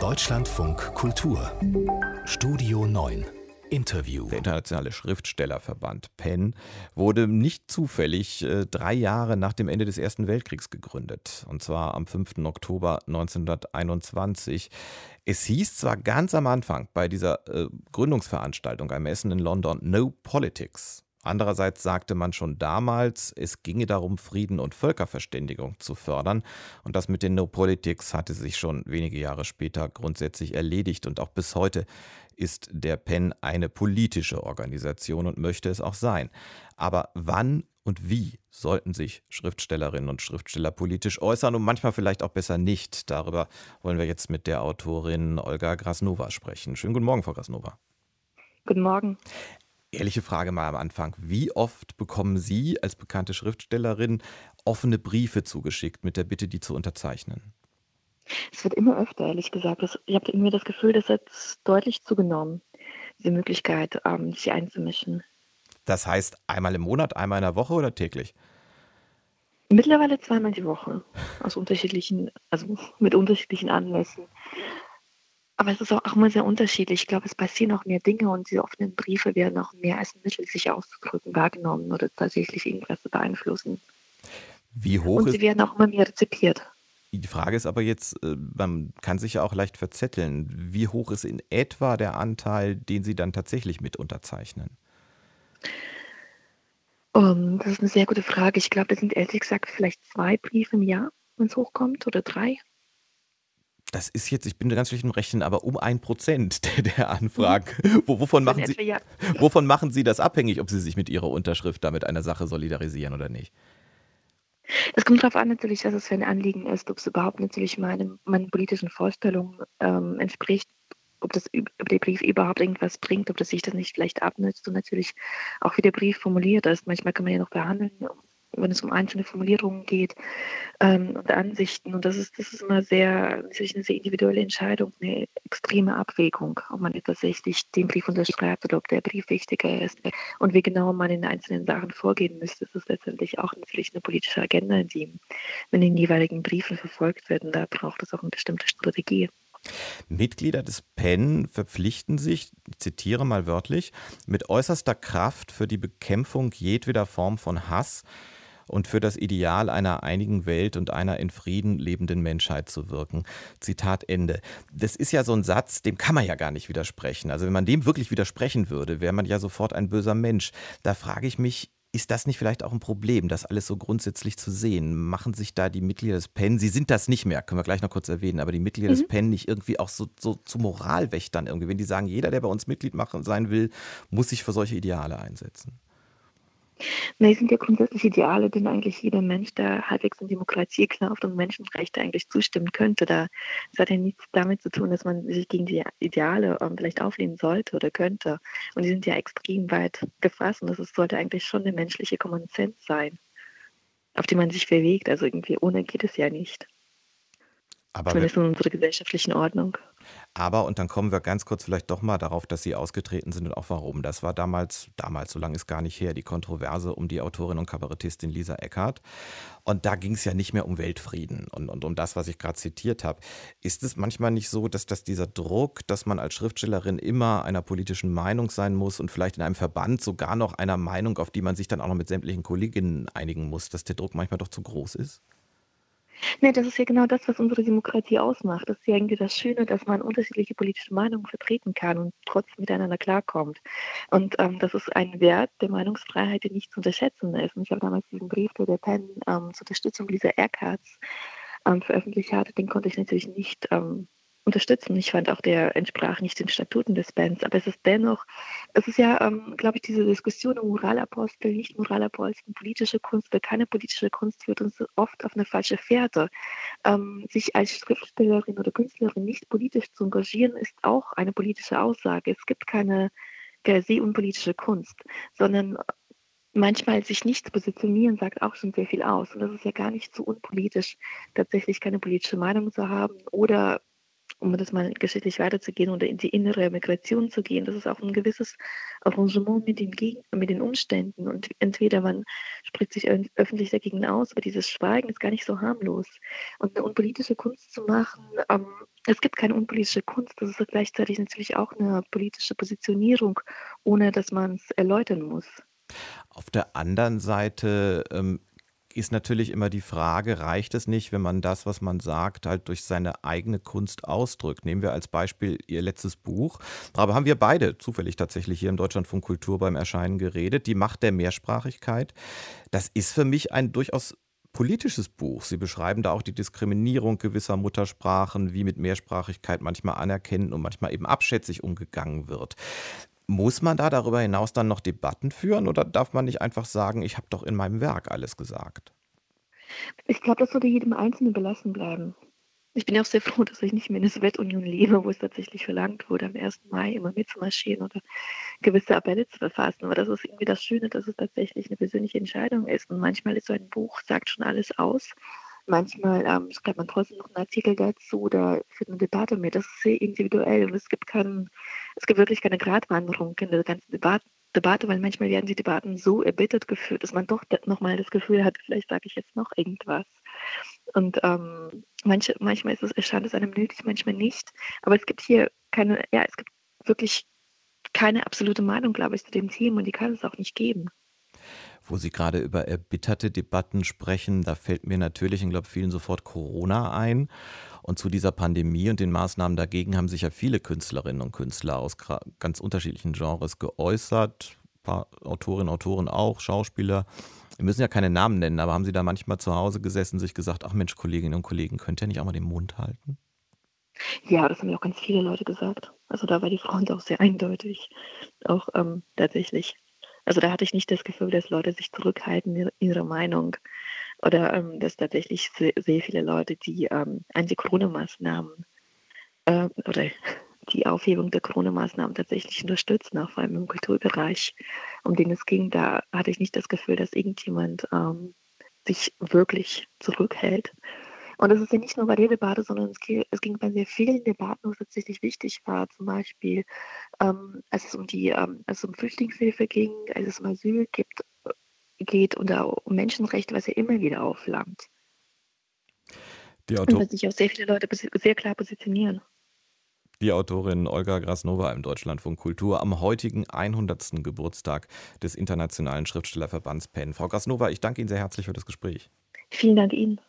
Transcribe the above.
Deutschlandfunk Kultur Studio 9 Interview. Der internationale Schriftstellerverband PEN wurde nicht zufällig äh, drei Jahre nach dem Ende des Ersten Weltkriegs gegründet. Und zwar am 5. Oktober 1921. Es hieß zwar ganz am Anfang bei dieser äh, Gründungsveranstaltung, einem Essen in London, No Politics. Andererseits sagte man schon damals, es ginge darum, Frieden und Völkerverständigung zu fördern. Und das mit den No Politics hatte sich schon wenige Jahre später grundsätzlich erledigt. Und auch bis heute ist der PEN eine politische Organisation und möchte es auch sein. Aber wann und wie sollten sich Schriftstellerinnen und Schriftsteller politisch äußern und manchmal vielleicht auch besser nicht? Darüber wollen wir jetzt mit der Autorin Olga Grasnova sprechen. Schönen guten Morgen, Frau Grasnova. Guten Morgen. Ehrliche Frage mal am Anfang. Wie oft bekommen Sie als bekannte Schriftstellerin offene Briefe zugeschickt mit der Bitte, die zu unterzeichnen? Es wird immer öfter, ehrlich gesagt. Ich habe irgendwie das Gefühl, das hat deutlich zugenommen, diese Möglichkeit, ähm, sich einzumischen. Das heißt einmal im Monat, einmal in der Woche oder täglich? Mittlerweile zweimal die Woche, aus unterschiedlichen, also mit unterschiedlichen Anlässen. Aber es ist auch, auch immer sehr unterschiedlich. Ich glaube, es passieren auch mehr Dinge und diese offenen Briefe werden auch mehr als Mittel, sich auszudrücken, wahrgenommen oder tatsächlich irgendwas zu beeinflussen. Wie hoch und sie werden auch immer mehr rezipiert. Die Frage ist aber jetzt, äh, man kann sich ja auch leicht verzetteln. Wie hoch ist in etwa der Anteil, den Sie dann tatsächlich mit unterzeichnen? Um, das ist eine sehr gute Frage. Ich glaube, das sind ehrlich gesagt vielleicht zwei Briefe im Jahr, wenn es hochkommt, oder drei das ist jetzt, ich bin ganz schlecht im Rechnen, aber um ein Prozent der, der Anfragen. Mhm. Wo, wovon, machen Sie, wovon machen Sie das abhängig, ob Sie sich mit Ihrer Unterschrift da mit einer Sache solidarisieren oder nicht? Es kommt darauf an, natürlich, was es für ein Anliegen ist, ob es überhaupt natürlich meinem, meinen politischen Vorstellungen ähm, entspricht, ob, das, ob der Brief überhaupt irgendwas bringt, ob das sich das nicht vielleicht abnützt und natürlich auch wie der Brief formuliert ist. Manchmal kann man ja noch behandeln, wenn es um einzelne Formulierungen geht ähm, und Ansichten. Und das ist, das ist immer sehr, natürlich eine sehr individuelle Entscheidung, eine extreme Abwägung, ob man tatsächlich den Brief unterschreibt oder ob der Brief wichtiger ist. Und wie genau man in einzelnen Sachen vorgehen müsste, das ist letztendlich auch natürlich eine politische Agenda, die in den jeweiligen Briefen verfolgt wird. Und da braucht es auch eine bestimmte Strategie. Mitglieder des PEN verpflichten sich, ich zitiere mal wörtlich, mit äußerster Kraft für die Bekämpfung jedweder Form von Hass, und für das Ideal einer einigen Welt und einer in Frieden lebenden Menschheit zu wirken. Zitat Ende. Das ist ja so ein Satz, dem kann man ja gar nicht widersprechen. Also wenn man dem wirklich widersprechen würde, wäre man ja sofort ein böser Mensch. Da frage ich mich, ist das nicht vielleicht auch ein Problem, das alles so grundsätzlich zu sehen? Machen sich da die Mitglieder des PEN, sie sind das nicht mehr, können wir gleich noch kurz erwähnen, aber die Mitglieder mhm. des PEN nicht irgendwie auch so, so zu Moralwächtern irgendwie, wenn die sagen, jeder, der bei uns Mitglied machen, sein will, muss sich für solche Ideale einsetzen? Na, es sind ja grundsätzlich Ideale, denen eigentlich jeder Mensch, der halbwegs in Demokratie glaubt und Menschenrechte eigentlich zustimmen könnte. Da, das hat ja nichts damit zu tun, dass man sich gegen die Ideale ähm, vielleicht auflehnen sollte oder könnte. Und die sind ja extrem weit gefasst und das ist, sollte eigentlich schon eine menschliche Common Sense sein, auf die man sich bewegt. Also irgendwie ohne geht es ja nicht. Aber Zumindest in unserer gesellschaftlichen Ordnung. Aber, und dann kommen wir ganz kurz vielleicht doch mal darauf, dass Sie ausgetreten sind und auch warum. Das war damals, damals, so lange ist gar nicht her, die Kontroverse um die Autorin und Kabarettistin Lisa Eckhardt. Und da ging es ja nicht mehr um Weltfrieden und, und um das, was ich gerade zitiert habe. Ist es manchmal nicht so, dass, dass dieser Druck, dass man als Schriftstellerin immer einer politischen Meinung sein muss und vielleicht in einem Verband sogar noch einer Meinung, auf die man sich dann auch noch mit sämtlichen Kolleginnen einigen muss, dass der Druck manchmal doch zu groß ist? Nee, das ist ja genau das, was unsere Demokratie ausmacht. Das ist ja irgendwie das Schöne, dass man unterschiedliche politische Meinungen vertreten kann und trotzdem miteinander klarkommt. Und ähm, das ist ein Wert der Meinungsfreiheit, der nicht zu unterschätzen ist. Und ich habe damals diesen Brief, der der PEN ähm, zur Unterstützung dieser Eckharts ähm, veröffentlicht hatte, den konnte ich natürlich nicht ähm, unterstützen. Ich fand auch, der entsprach nicht den Statuten des Bands, aber es ist dennoch, es ist ja, ähm, glaube ich, diese Diskussion um Moralapostel, nicht Moralapostel, politische Kunst oder keine politische Kunst führt uns oft auf eine falsche Fährte. Ähm, sich als Schriftstellerin oder Künstlerin nicht politisch zu engagieren, ist auch eine politische Aussage. Es gibt keine per se unpolitische Kunst, sondern manchmal sich nicht zu positionieren, sagt auch schon sehr viel aus. Und das ist ja gar nicht so unpolitisch, tatsächlich keine politische Meinung zu haben oder um das mal geschichtlich weiterzugehen oder in die innere Migration zu gehen. Das ist auch ein gewisses Arrangement mit den, mit den Umständen. Und entweder man spricht sich öffentlich dagegen aus, aber dieses Schweigen ist gar nicht so harmlos. Und eine unpolitische Kunst zu machen, ähm, es gibt keine unpolitische Kunst, das ist gleichzeitig natürlich auch eine politische Positionierung, ohne dass man es erläutern muss. Auf der anderen Seite ähm, ist natürlich immer die Frage, reicht es nicht, wenn man das, was man sagt, halt durch seine eigene Kunst ausdrückt? Nehmen wir als Beispiel Ihr letztes Buch. Darüber haben wir beide zufällig tatsächlich hier im Deutschlandfunk Kultur beim Erscheinen geredet. Die Macht der Mehrsprachigkeit. Das ist für mich ein durchaus politisches Buch. Sie beschreiben da auch die Diskriminierung gewisser Muttersprachen, wie mit Mehrsprachigkeit manchmal anerkennend und manchmal eben abschätzig umgegangen wird. Muss man da darüber hinaus dann noch Debatten führen oder darf man nicht einfach sagen, ich habe doch in meinem Werk alles gesagt? Ich glaube, das sollte jedem Einzelnen belassen bleiben. Ich bin ja auch sehr froh, dass ich nicht mehr in der Sowjetunion lebe, wo es tatsächlich verlangt wurde, am 1. Mai immer mitzumarschieren oder gewisse Appelle zu verfassen. Aber das ist irgendwie das Schöne, dass es tatsächlich eine persönliche Entscheidung ist. Und manchmal ist so ein Buch, sagt schon alles aus. Manchmal ähm, schreibt man trotzdem noch einen Artikel dazu oder führt eine Debatte mit. Das ist sehr individuell und es gibt, kein, es gibt wirklich keine Gratwanderung in der ganzen Debatte. Debatte, weil manchmal werden die Debatten so erbittert geführt, dass man doch nochmal das Gefühl hat, vielleicht sage ich jetzt noch irgendwas. Und ähm, manche, manchmal ist es, erscheint es einem nötig, manchmal nicht. Aber es gibt hier keine, ja, es gibt wirklich keine absolute Meinung, glaube ich, zu dem Thema und die kann es auch nicht geben. Wo Sie gerade über erbitterte Debatten sprechen, da fällt mir natürlich, ich glaube vielen sofort Corona ein. Und zu dieser Pandemie und den Maßnahmen dagegen haben sich ja viele Künstlerinnen und Künstler aus ganz unterschiedlichen Genres geäußert. Ein paar Autorinnen, Autoren auch, Schauspieler. Wir müssen ja keine Namen nennen, aber haben Sie da manchmal zu Hause gesessen, sich gesagt, ach Mensch, Kolleginnen und Kollegen, könnt ihr nicht auch mal den Mund halten? Ja, das haben ja auch ganz viele Leute gesagt. Also da war die Front auch sehr eindeutig. Auch ähm, tatsächlich. Also da hatte ich nicht das Gefühl, dass Leute sich zurückhalten in ihrer Meinung oder ähm, dass tatsächlich sehr, sehr, viele Leute die ähm, Anti-Corona-Maßnahmen äh, oder die Aufhebung der Corona-Maßnahmen tatsächlich unterstützen, auch vor allem im Kulturbereich, um den es ging. Da hatte ich nicht das Gefühl, dass irgendjemand ähm, sich wirklich zurückhält. Und das ist ja nicht nur bei der Debatte, sondern es, ging, es ging bei sehr vielen Debatten, wo es tatsächlich wichtig war. Zum Beispiel, ähm, als es um die, ähm, als es um Flüchtlingshilfe ging, als es um Asyl gibt, geht oder um Menschenrechte, was ja immer wieder aufflammt. Die Autor Und sich auch sehr viele Leute sehr klar positionieren. Die Autorin Olga Grasnova im Deutschlandfunk Kultur am heutigen 100. Geburtstag des Internationalen Schriftstellerverbands PEN. Frau Grasnova, ich danke Ihnen sehr herzlich für das Gespräch. Vielen Dank Ihnen.